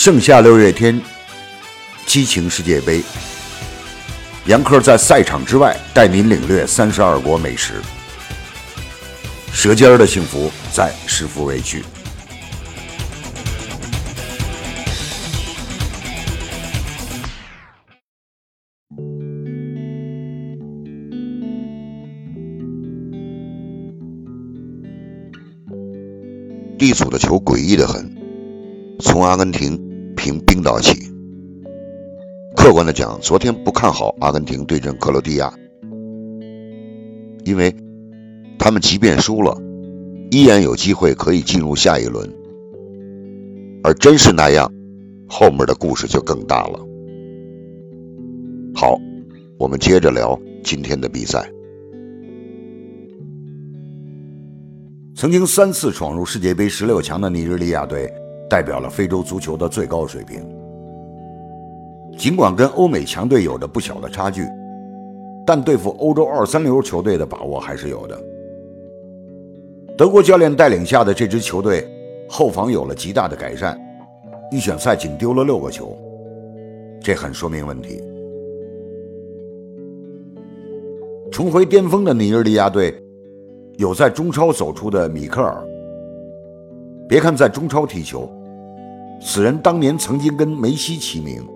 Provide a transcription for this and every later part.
盛夏六月天，激情世界杯。杨科在赛场之外带您领略三十二国美食，舌尖儿的幸福在食富味区。D 组的球诡异的很，从阿根廷平冰岛起。客观的讲，昨天不看好阿根廷对阵克罗地亚，因为他们即便输了，依然有机会可以进入下一轮。而真是那样，后面的故事就更大了。好，我们接着聊今天的比赛。曾经三次闯入世界杯十六强的尼日利亚队，代表了非洲足球的最高水平。尽管跟欧美强队有着不小的差距，但对付欧洲二三流球队的把握还是有的。德国教练带领下的这支球队，后防有了极大的改善，预选赛仅丢了六个球，这很说明问题。重回巅峰的尼日利亚队。有在中超走出的米克尔。别看在中超踢球，此人当年曾经跟梅西齐名。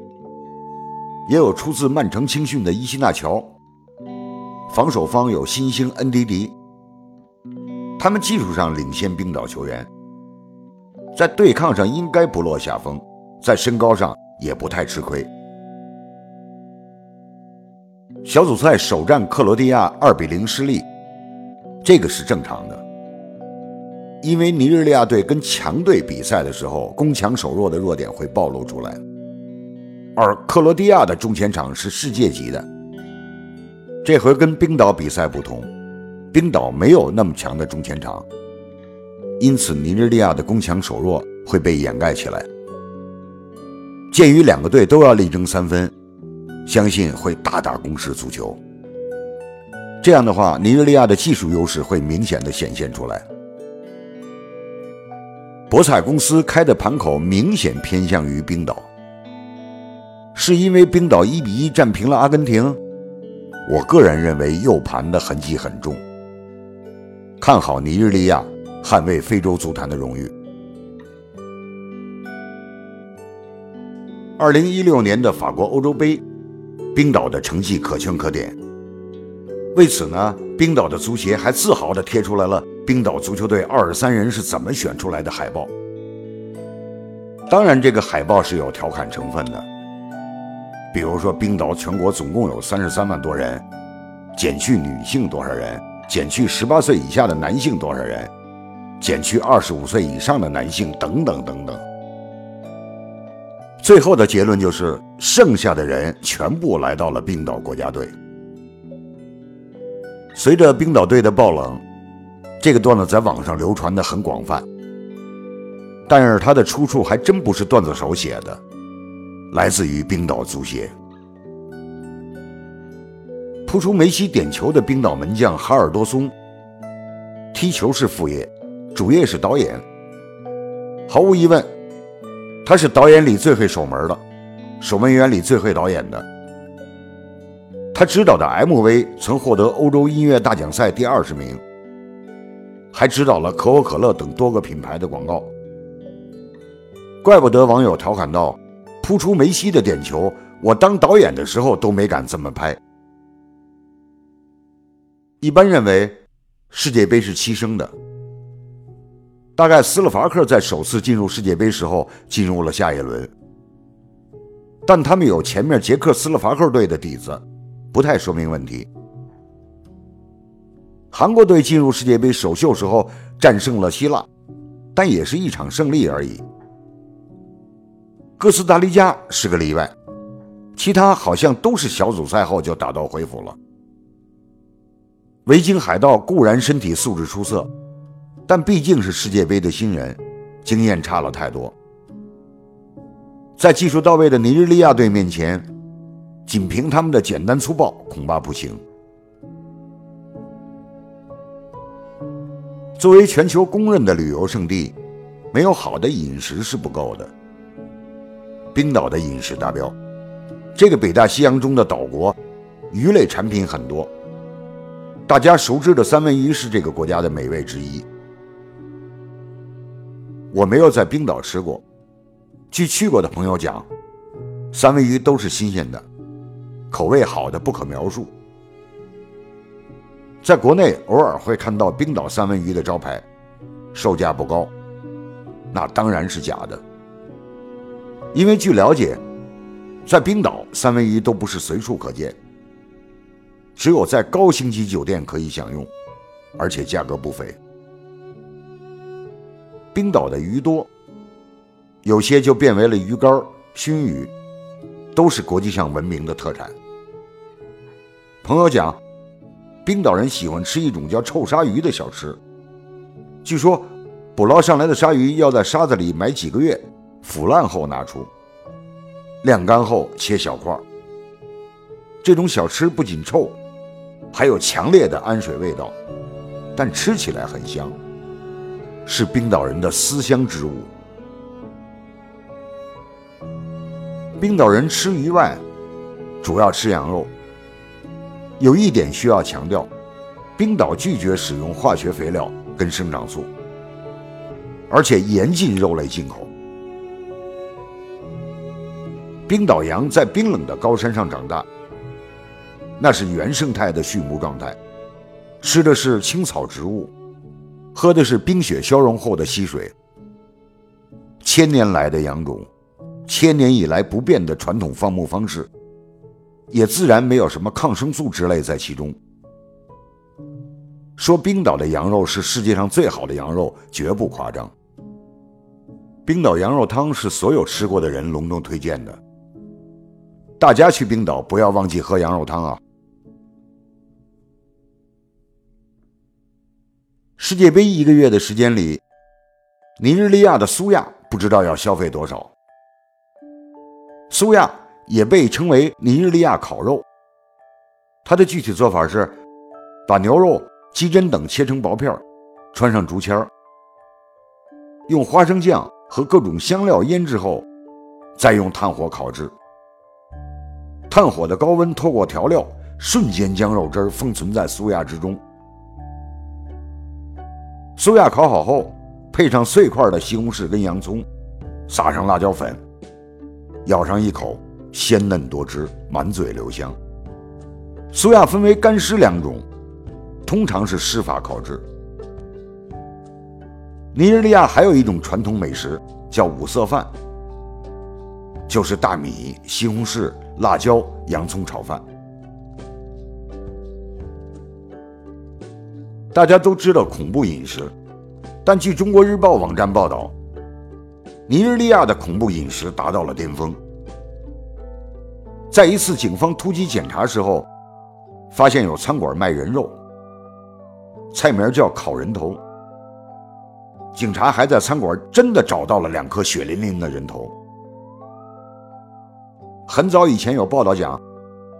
也有出自曼城青训的伊西纳乔。防守方有新星恩迪迪。他们技术上领先冰岛球员，在对抗上应该不落下风，在身高上也不太吃亏。小组赛首战克罗地亚二比零失利。这个是正常的，因为尼日利亚队跟强队比赛的时候，攻强守弱的弱点会暴露出来。而克罗地亚的中前场是世界级的，这回跟冰岛比赛不同，冰岛没有那么强的中前场，因此尼日利亚的攻强守弱会被掩盖起来。鉴于两个队都要力争三分，相信会大打攻势足球。这样的话，尼日利亚的技术优势会明显的显现出来。博彩公司开的盘口明显偏向于冰岛，是因为冰岛一比一战平了阿根廷。我个人认为右盘的痕迹很重，看好尼日利亚捍卫非洲足坛的荣誉。二零一六年的法国欧洲杯，冰岛的成绩可圈可点。为此呢，冰岛的足协还自豪地贴出来了冰岛足球队二十三人是怎么选出来的海报。当然，这个海报是有调侃成分的，比如说冰岛全国总共有三十三万多人，减去女性多少人，减去十八岁以下的男性多少人，减去二十五岁以上的男性等等等等。最后的结论就是，剩下的人全部来到了冰岛国家队。随着冰岛队的爆冷，这个段子在网上流传的很广泛。但是它的出处还真不是段子手写的，来自于冰岛足协。扑出梅西点球的冰岛门将哈尔多松，踢球是副业，主业是导演。毫无疑问，他是导演里最会守门的，守门员里最会导演的。他执导的 MV 曾获得欧洲音乐大奖赛第二十名，还指导了可口可乐等多个品牌的广告。怪不得网友调侃道：“扑出梅西的点球，我当导演的时候都没敢这么拍。”一般认为，世界杯是牺牲的。大概斯洛伐克在首次进入世界杯时候进入了下一轮，但他们有前面捷克斯洛伐克队的底子。不太说明问题。韩国队进入世界杯首秀时候战胜了希腊，但也是一场胜利而已。哥斯达黎加是个例外，其他好像都是小组赛后就打道回府了。维京海盗固然身体素质出色，但毕竟是世界杯的新人，经验差了太多。在技术到位的尼日利亚队面前。仅凭他们的简单粗暴，恐怕不行。作为全球公认的旅游胜地，没有好的饮食是不够的。冰岛的饮食达标。这个北大西洋中的岛国，鱼类产品很多。大家熟知的三文鱼是这个国家的美味之一。我没有在冰岛吃过，据去过的朋友讲，三文鱼都是新鲜的，口味好的不可描述。在国内偶尔会看到冰岛三文鱼的招牌，售价不高，那当然是假的。因为据了解，在冰岛三文鱼都不是随处可见，只有在高星级酒店可以享用，而且价格不菲。冰岛的鱼多，有些就变为了鱼干、熏鱼，都是国际上闻名的特产。朋友讲。冰岛人喜欢吃一种叫臭鲨鱼的小吃，据说捕捞上来的鲨鱼要在沙子里埋几个月，腐烂后拿出，晾干后切小块。这种小吃不仅臭，还有强烈的氨水味道，但吃起来很香，是冰岛人的思乡之物。冰岛人吃鱼外，主要吃羊肉。有一点需要强调，冰岛拒绝使用化学肥料跟生长素，而且严禁肉类进口。冰岛羊在冰冷的高山上长大，那是原生态的畜牧状态，吃的是青草植物，喝的是冰雪消融后的溪水。千年来的羊种，千年以来不变的传统放牧方式。也自然没有什么抗生素之类在其中。说冰岛的羊肉是世界上最好的羊肉，绝不夸张。冰岛羊肉汤是所有吃过的人隆重推荐的。大家去冰岛不要忘记喝羊肉汤啊！世界杯一个月的时间里，尼日利亚的苏亚不知道要消费多少。苏亚。也被称为尼日利亚烤肉。它的具体做法是，把牛肉、鸡胗等切成薄片，穿上竹签儿用花生酱和各种香料腌制后，再用炭火烤制。炭火的高温透过调料，瞬间将肉汁封存在酥亚之中。酥亚烤好后，配上碎块的西红柿跟洋葱，撒上辣椒粉，咬上一口。鲜嫩多汁，满嘴留香。苏亚分为干湿两种，通常是湿法烤制。尼日利亚还有一种传统美食叫五色饭，就是大米、西红柿、辣椒、洋葱炒饭。大家都知道恐怖饮食，但据中国日报网站报道，尼日利亚的恐怖饮食达到了巅峰。在一次警方突击检查时候，发现有餐馆卖人肉，菜名叫烤人头。警察还在餐馆真的找到了两颗血淋淋的人头。很早以前有报道讲，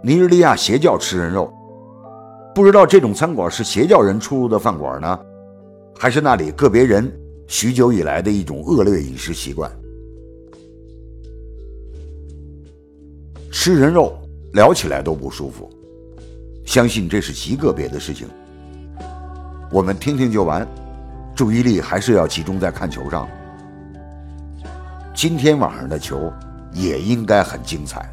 尼日利亚邪教吃人肉，不知道这种餐馆是邪教人出入的饭馆呢，还是那里个别人许久以来的一种恶劣饮食习惯。吃人肉聊起来都不舒服，相信这是极个别的事情。我们听听就完，注意力还是要集中在看球上。今天晚上的球也应该很精彩。